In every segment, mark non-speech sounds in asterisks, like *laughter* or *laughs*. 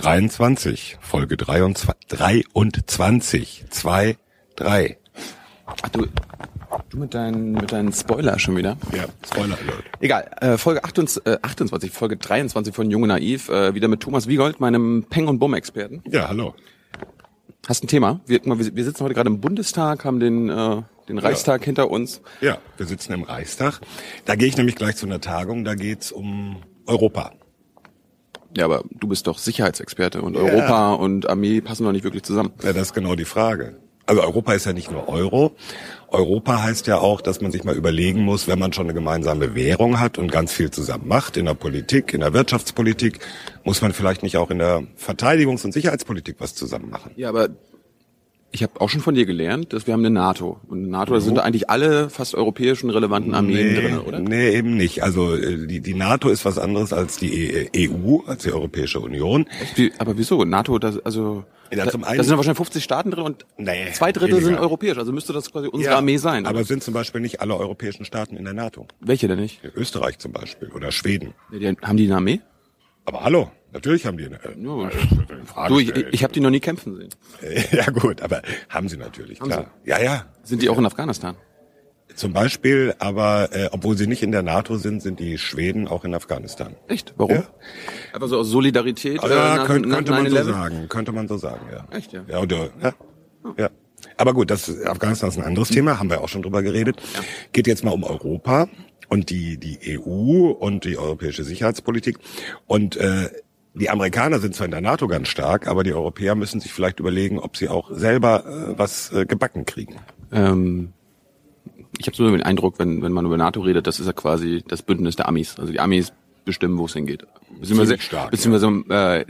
23, Folge 23, 23, 2, 3. Ach du, du mit deinen, mit deinen Spoiler schon wieder? Ja, Spoiler Alert. Egal, äh, Folge 28, äh, 28, Folge 23 von Junge Naiv, äh, wieder mit Thomas Wiegold, meinem Peng- und Bumm-Experten. Ja, hallo. Hast ein Thema? Wir, wir wir sitzen heute gerade im Bundestag, haben den, äh, den Reichstag hinter uns. Ja, wir sitzen im Reichstag. Da gehe ich nämlich gleich zu einer Tagung, da geht's um Europa. Ja, aber du bist doch Sicherheitsexperte und Europa und Armee passen doch nicht wirklich zusammen. Ja, das ist genau die Frage. Also Europa ist ja nicht nur Euro. Europa heißt ja auch, dass man sich mal überlegen muss, wenn man schon eine gemeinsame Währung hat und ganz viel zusammen macht, in der Politik, in der Wirtschaftspolitik, muss man vielleicht nicht auch in der Verteidigungs- und Sicherheitspolitik was zusammen machen. Ja, aber ich habe auch schon von dir gelernt, dass wir haben eine NATO. Und in NATO da sind da eigentlich alle fast europäischen relevanten Armeen drin, oder? Nee, eben nicht. Also äh, die, die NATO ist was anderes als die E- EU, als die Europäische Union. Wie, aber wieso? NATO, das, also Ja, da, zum da einen- sind ja wahrscheinlich 50 Staaten drin und Nee, zwei Drittel weniger. sind europäisch. Also müsste das quasi unsere Ja, Armee sein. Aber es sind zum Beispiel nicht alle europäischen Staaten in der NATO. welche denn nicht? Österreich zum Beispiel oder Schweden. Nee, die, haben die eine Armee? Aber hallo, natürlich haben die eine. Äh, Ja, äh, Frage Du, ich, ich habe die noch nie kämpfen sehen. *laughs* Ja gut, aber haben sie natürlich, klar. Ja, ja. Sind die auch in Afghanistan? Zum Beispiel, aber äh, obwohl sie nicht in der NATO sind, sind die Schweden auch in Afghanistan. Echt? Warum? Ja. Einfach so aus Solidarität? Ja, äh, nach, könnte, nach könnte man so 9/11? sagen, könnte man so sagen, ja. Echt, ja? Ja, und, äh, ja, ja. Aber gut, das Afghanistan ist ein anderes Thema, haben wir auch schon drüber geredet. Geht jetzt mal um Europa und die die EU und die europäische Sicherheitspolitik und äh, die Amerikaner sind zwar in der NATO ganz stark, aber die Europäer müssen sich vielleicht überlegen, ob sie auch selber äh, was äh, gebacken kriegen. Ähm, ich habe so den Eindruck, wenn, wenn man über NATO redet, das ist ja quasi das Bündnis der Amis. Also die Amis bestimmen, wo es hingeht. Beziehungsweise, stark, beziehungsweise äh,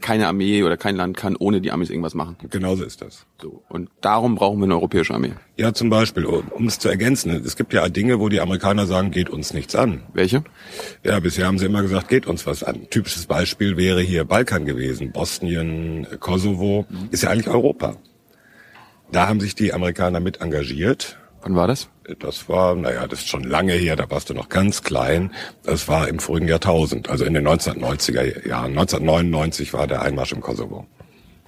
keine Armee oder kein Land kann ohne die Amis irgendwas machen. Genauso ist das. So. Und darum brauchen wir eine europäische Armee. Ja, zum Beispiel, um um es zu ergänzen, es gibt ja Dinge, wo die Amerikaner sagen, geht uns nichts an. Welche? Ja, bisher haben sie immer gesagt, geht uns was an. Typisches Beispiel wäre hier Balkan gewesen. Bosnien, Kosovo, ist ja eigentlich Europa. Da haben sich die Amerikaner mit engagiert. Wann war das? Das war, naja, das ist schon lange her, da warst du noch ganz klein. Das war im vorigen Jahrtausend, also in den 1990er Jahren. 1999 war der Einmarsch im Kosovo.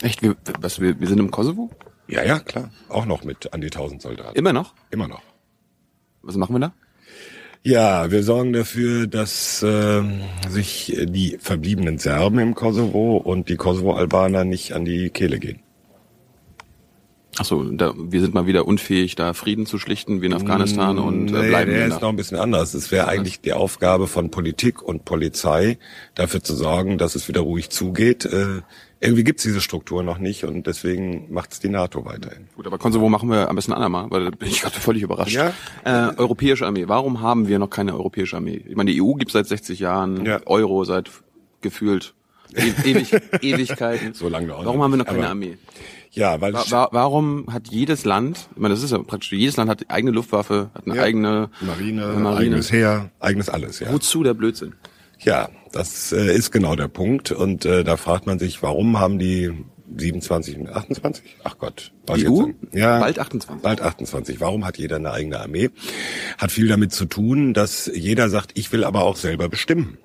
Echt? Wir, was, wir, wir sind im Kosovo? Ja, ja, klar. Auch noch mit an die 1000 Soldaten. Immer noch? Immer noch. Was machen wir da? Ja, wir sorgen dafür, dass äh, sich die verbliebenen Serben im Kosovo und die Kosovo-Albaner nicht an die Kehle gehen. Ach so, da, wir sind mal wieder unfähig, da Frieden zu schlichten wie in Afghanistan und äh, Nee, bleiben der wir ist da. noch ein bisschen anders. Es wäre eigentlich die Aufgabe von Politik und Polizei, dafür zu sorgen, dass es wieder ruhig zugeht. Äh, irgendwie gibt's diese Struktur noch nicht und deswegen macht's die NATO weiterhin. Gut, aber Kosovo machen wir am besten andermal, weil da bin ich gerade völlig überrascht. Ja. Äh, europäische Armee. Warum haben wir noch keine europäische Armee? Ich meine, die EU gibt seit 60 Jahren, Ja. Euro seit gefühlt ewig, Ewigkeiten. So lange auch Warum haben wir noch keine aber- Armee? Ja, weil Wa wa warum hat jedes Land, ich meine, das ist ja praktisch, jedes Land hat eigene Luftwaffe, hat eine Ja. eigene Marine, eine Marine. eigenes Heer, eigenes alles, ja. Wozu der Blödsinn? Ja, das äh, ist genau der Punkt. Und äh, da fragt man sich, warum haben die 27 und 28? Ach Gott. Die EU? Ja. Bald 28. Bald 28. Warum hat jeder eine eigene Armee? Hat viel damit zu tun, dass jeder sagt, ich will aber auch selber bestimmen.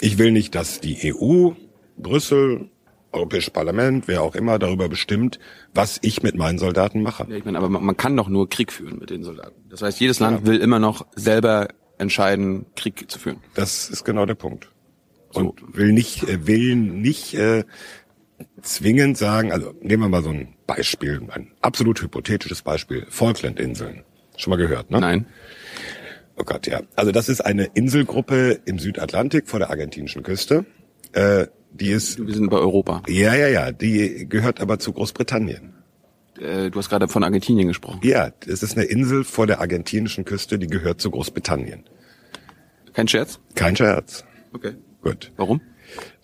Ich will nicht, dass die EU, Brüssel, Europäisches Parlament, wer auch immer darüber bestimmt, was ich mit meinen Soldaten mache. Ja, ich meine, aber man, man kann doch nur Krieg führen mit den Soldaten. Das heißt, jedes Land will immer noch selber entscheiden, Krieg zu führen. Das ist genau der Punkt. Und will nicht, äh, will nicht äh, zwingend sagen, also nehmen wir mal so ein Beispiel, ein absolut hypothetisches Beispiel, Falklandinseln. Schon mal gehört, ne? Nein. Oh Gott, ja. Also das ist eine Inselgruppe im Südatlantik vor der argentinischen Küste. Äh, die ist, Wir sind bei Europa. ja, ja, ja, die gehört aber zu Großbritannien. Äh, du hast gerade von Argentinien gesprochen. Ja, es ist eine Insel vor der argentinischen Küste, die gehört zu Großbritannien. Kein Scherz? Kein Scherz. Okay. Gut. Warum?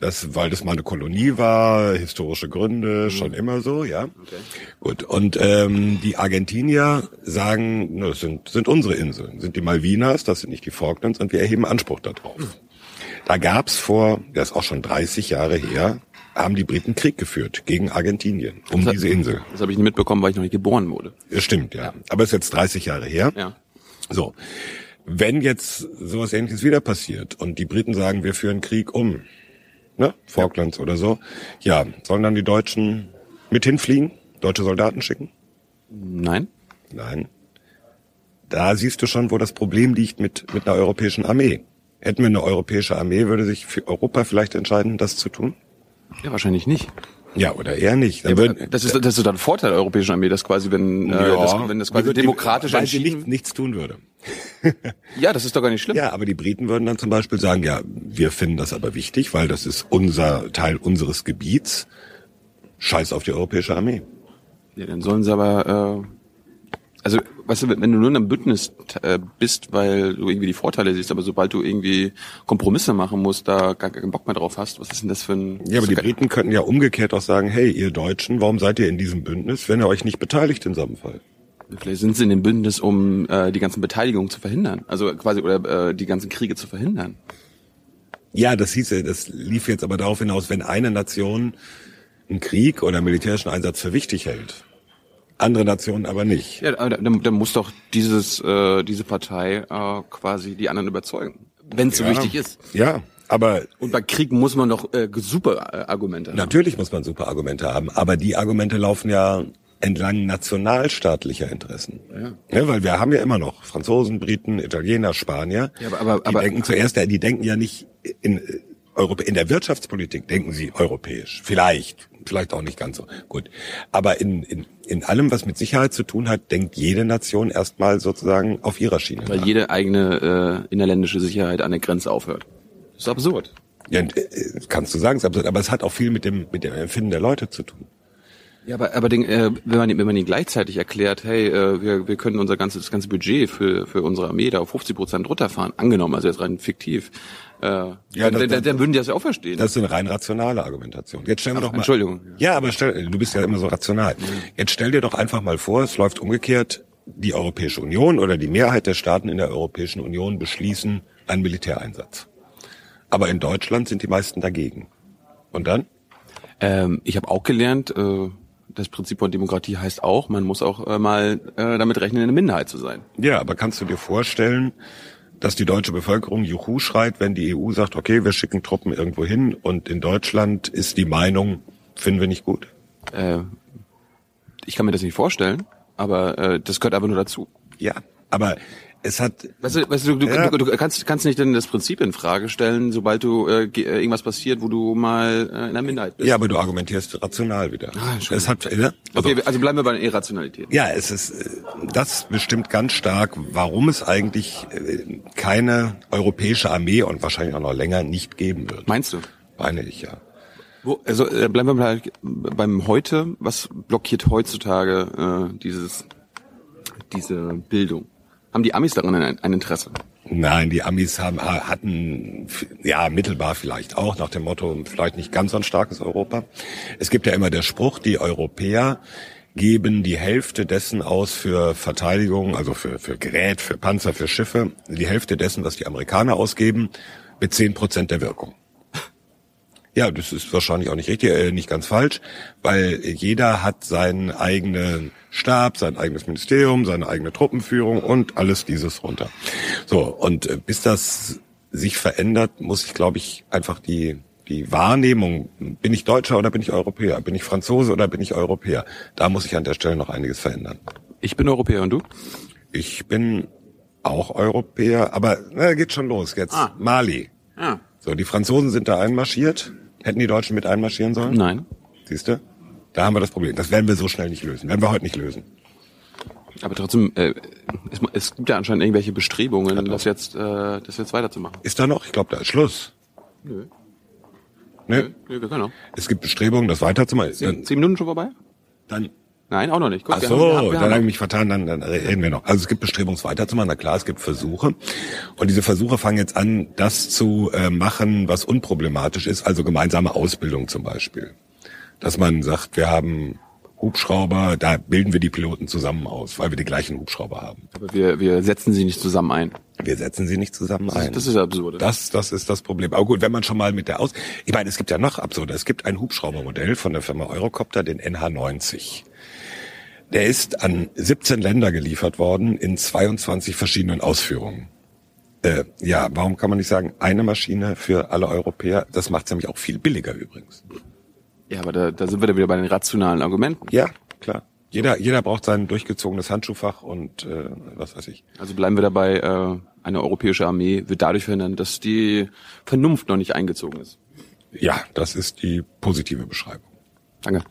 Das, weil das mal eine Kolonie war, historische Gründe, schon immer so, ja. Okay. Gut. Und ähm, die Argentinier sagen, ne, das sind, sind unsere Inseln, sind die Malvinas, das sind nicht die Falklands und wir erheben Anspruch darauf. Da gab's vor, das ist auch schon 30 Jahre her, haben die Briten Krieg geführt gegen Argentinien um diese Insel. Das habe ich nicht mitbekommen, weil ich noch nicht geboren wurde. Das stimmt, ja. Aber es ist jetzt 30 Jahre her. Ja. So. Wenn jetzt sowas ähnliches wieder passiert und die Briten sagen, wir führen Krieg um, ne? Falklands oder so. Ja, sollen dann die Deutschen mit hinfliegen? Deutsche Soldaten schicken? Nein. Nein. Da siehst du schon, wo das Problem liegt mit, mit einer europäischen Armee. Hätten wir eine europäische Armee, würde sich für Europa vielleicht entscheiden, das zu tun? Ja, wahrscheinlich nicht. Ja, oder eher nicht. Ja, würden, das ist das ist dann ein Vorteil der europäischen Armee, dass quasi wenn äh, ja, das, wenn das quasi demokratisch weil sie nicht, nichts tun würde. *laughs* ja, das ist doch gar nicht schlimm. Ja, aber die Briten würden dann zum Beispiel sagen, ja, wir finden das aber wichtig, weil das ist unser Teil unseres Gebiets. Scheiß auf die europäische Armee. Ja, dann sollen sie aber äh, also, weißt du, wenn du nur in einem Bündnis äh, bist, weil du irgendwie die Vorteile siehst, aber sobald du irgendwie Kompromisse machen musst, da gar keinen Bock mehr drauf hast, was ist denn das für ein... Ja, aber die Briten könnten ja umgekehrt auch sagen, hey, ihr Deutschen, warum seid ihr in diesem Bündnis, wenn ihr euch nicht beteiligt in so einem Fall? Vielleicht sind sie in dem Bündnis, um äh, die ganzen Beteiligungen zu verhindern, also quasi, oder äh, die ganzen Kriege zu verhindern. Ja, das hieße, das lief jetzt aber darauf hinaus, wenn eine Nation einen Krieg oder einen militärischen Einsatz für wichtig hält, andere Nationen aber nicht. Ja, dann, dann muss doch dieses, äh, diese Partei äh, quasi die anderen überzeugen, wenn es ja, so wichtig ist. Ja, aber und bei Kriegen muss man doch äh, super äh, Argumente haben. Natürlich muss man super Argumente haben, aber die Argumente laufen ja entlang nationalstaatlicher Interessen. Ja. ja. weil wir haben ja immer noch Franzosen, Briten, Italiener, Spanier. Ja, aber, aber, die aber, denken zuerst, die denken ja nicht in Europa, in der Wirtschaftspolitik denken sie europäisch. Vielleicht, vielleicht auch nicht ganz so. Gut. Aber in, in, in allem, was mit Sicherheit zu tun hat, denkt jede Nation erstmal sozusagen auf ihrer Schiene. Weil nach. jede eigene äh, innerländische Sicherheit an der Grenze aufhört. Das ist absurd. Ja, äh, kannst du sagen, ist absurd. Aber es hat auch viel mit dem, mit dem Empfinden der Leute zu tun. Ja, aber, aber den, äh, wenn man wenn man ihnen gleichzeitig erklärt, hey, äh, wir, wir können unser ganzes das ganze Budget für für unsere Armee da auf 50 Prozent runterfahren, angenommen, also jetzt rein fiktiv, äh, ja, dann, das, dann, dann würden die das ja auch verstehen. Das ist eine rein rationale Argumentation. Jetzt stellen wir Ach, doch mal. Entschuldigung. Ja, aber stell, du bist ja immer so rational. Jetzt stell dir doch einfach mal vor, es läuft umgekehrt. Die Europäische Union oder die Mehrheit der Staaten in der Europäischen Union beschließen einen Militäreinsatz. Aber in Deutschland sind die meisten dagegen. Und dann? Ähm, ich habe auch gelernt. Äh das Prinzip von Demokratie heißt auch, man muss auch äh, mal äh, damit rechnen, eine Minderheit zu sein. Ja, aber kannst du dir vorstellen, dass die deutsche Bevölkerung Juhu schreit, wenn die EU sagt, okay, wir schicken Truppen irgendwo hin und in Deutschland ist die Meinung, finden wir nicht gut? Äh, ich kann mir das nicht vorstellen, aber äh, das gehört aber nur dazu. Ja, aber es hat. Weißt du, weißt du, du, ja. du, du kannst, kannst nicht denn das Prinzip in Frage stellen, sobald du äh, äh, irgendwas passiert, wo du mal äh, in der Minderheit bist. Ja, aber du argumentierst rational wieder. Ah, es hat, ja, also, okay, also bleiben wir bei der Irrationalität. Ja, es ist äh, das bestimmt ganz stark, warum es eigentlich äh, keine europäische Armee und wahrscheinlich auch noch länger nicht geben wird. Meinst du? Meine ich ja. Wo, also äh, bleiben wir mal beim heute. Was blockiert heutzutage äh, dieses diese Bildung? Haben die Amis daran ein, ein Interesse? Nein, die Amis haben, hatten, ja, mittelbar vielleicht auch, nach dem Motto, vielleicht nicht ganz so ein starkes Europa. Es gibt ja immer der Spruch, die Europäer geben die Hälfte dessen aus für Verteidigung, also für, für Gerät, für Panzer, für Schiffe, die Hälfte dessen, was die Amerikaner ausgeben, mit zehn Prozent der Wirkung. Ja, das ist wahrscheinlich auch nicht richtig, äh, nicht ganz falsch, weil jeder hat seinen eigenen Stab, sein eigenes Ministerium, seine eigene Truppenführung und alles dieses runter. So, und äh, bis das sich verändert, muss ich, glaube ich, einfach die, die Wahrnehmung, bin ich Deutscher oder bin ich Europäer, bin ich Franzose oder bin ich Europäer, da muss ich an der Stelle noch einiges verändern. Ich bin Europäer und du? Ich bin auch Europäer, aber na, geht schon los jetzt. Ah. Mali. Ah. So, die Franzosen sind da einmarschiert. Hätten die Deutschen mit einmarschieren sollen? Nein. Siehst du? Da haben wir das Problem. Das werden wir so schnell nicht lösen. Werden wir heute nicht lösen. Aber trotzdem, äh, es, es gibt ja anscheinend irgendwelche Bestrebungen, das jetzt, äh, das jetzt weiterzumachen. Ist da noch? Ich glaube, da ist Schluss. Nö. Nö? Nö, wir können auch. Es gibt Bestrebungen, das weiterzumachen. Zehn, zehn Minuten schon vorbei? Dann Nein, auch noch nicht. Guck, Ach so, wir haben, wir dann habe ich mich vertan, dann, dann reden wir noch. Also es gibt Bestrebungen, es weiterzumachen. Na klar, es gibt Versuche. Und diese Versuche fangen jetzt an, das zu äh, machen, was unproblematisch ist, also gemeinsame Ausbildung zum Beispiel. Dass man sagt, wir haben Hubschrauber, da bilden wir die Piloten zusammen aus, weil wir die gleichen Hubschrauber haben. Aber wir, wir setzen sie nicht zusammen ein. Wir setzen sie nicht zusammen das ist, ein. Das ist absurd. Das, das ist das Problem. Aber gut, wenn man schon mal mit der Aus... Ich meine, es gibt ja noch absurder. Es gibt ein Hubschraubermodell von der Firma Eurocopter, den NH90. Der ist an 17 Länder geliefert worden in 22 verschiedenen Ausführungen. Äh, ja, warum kann man nicht sagen, eine Maschine für alle Europäer? Das macht es nämlich auch viel billiger übrigens. Ja, aber da, da sind wir dann wieder bei den rationalen Argumenten. Ja, klar. Jeder, jeder braucht sein durchgezogenes Handschuhfach und äh, was weiß ich. Also bleiben wir dabei, äh, eine europäische Armee wird dadurch verhindern, dass die Vernunft noch nicht eingezogen ist. Ja, das ist die positive Beschreibung. Danke.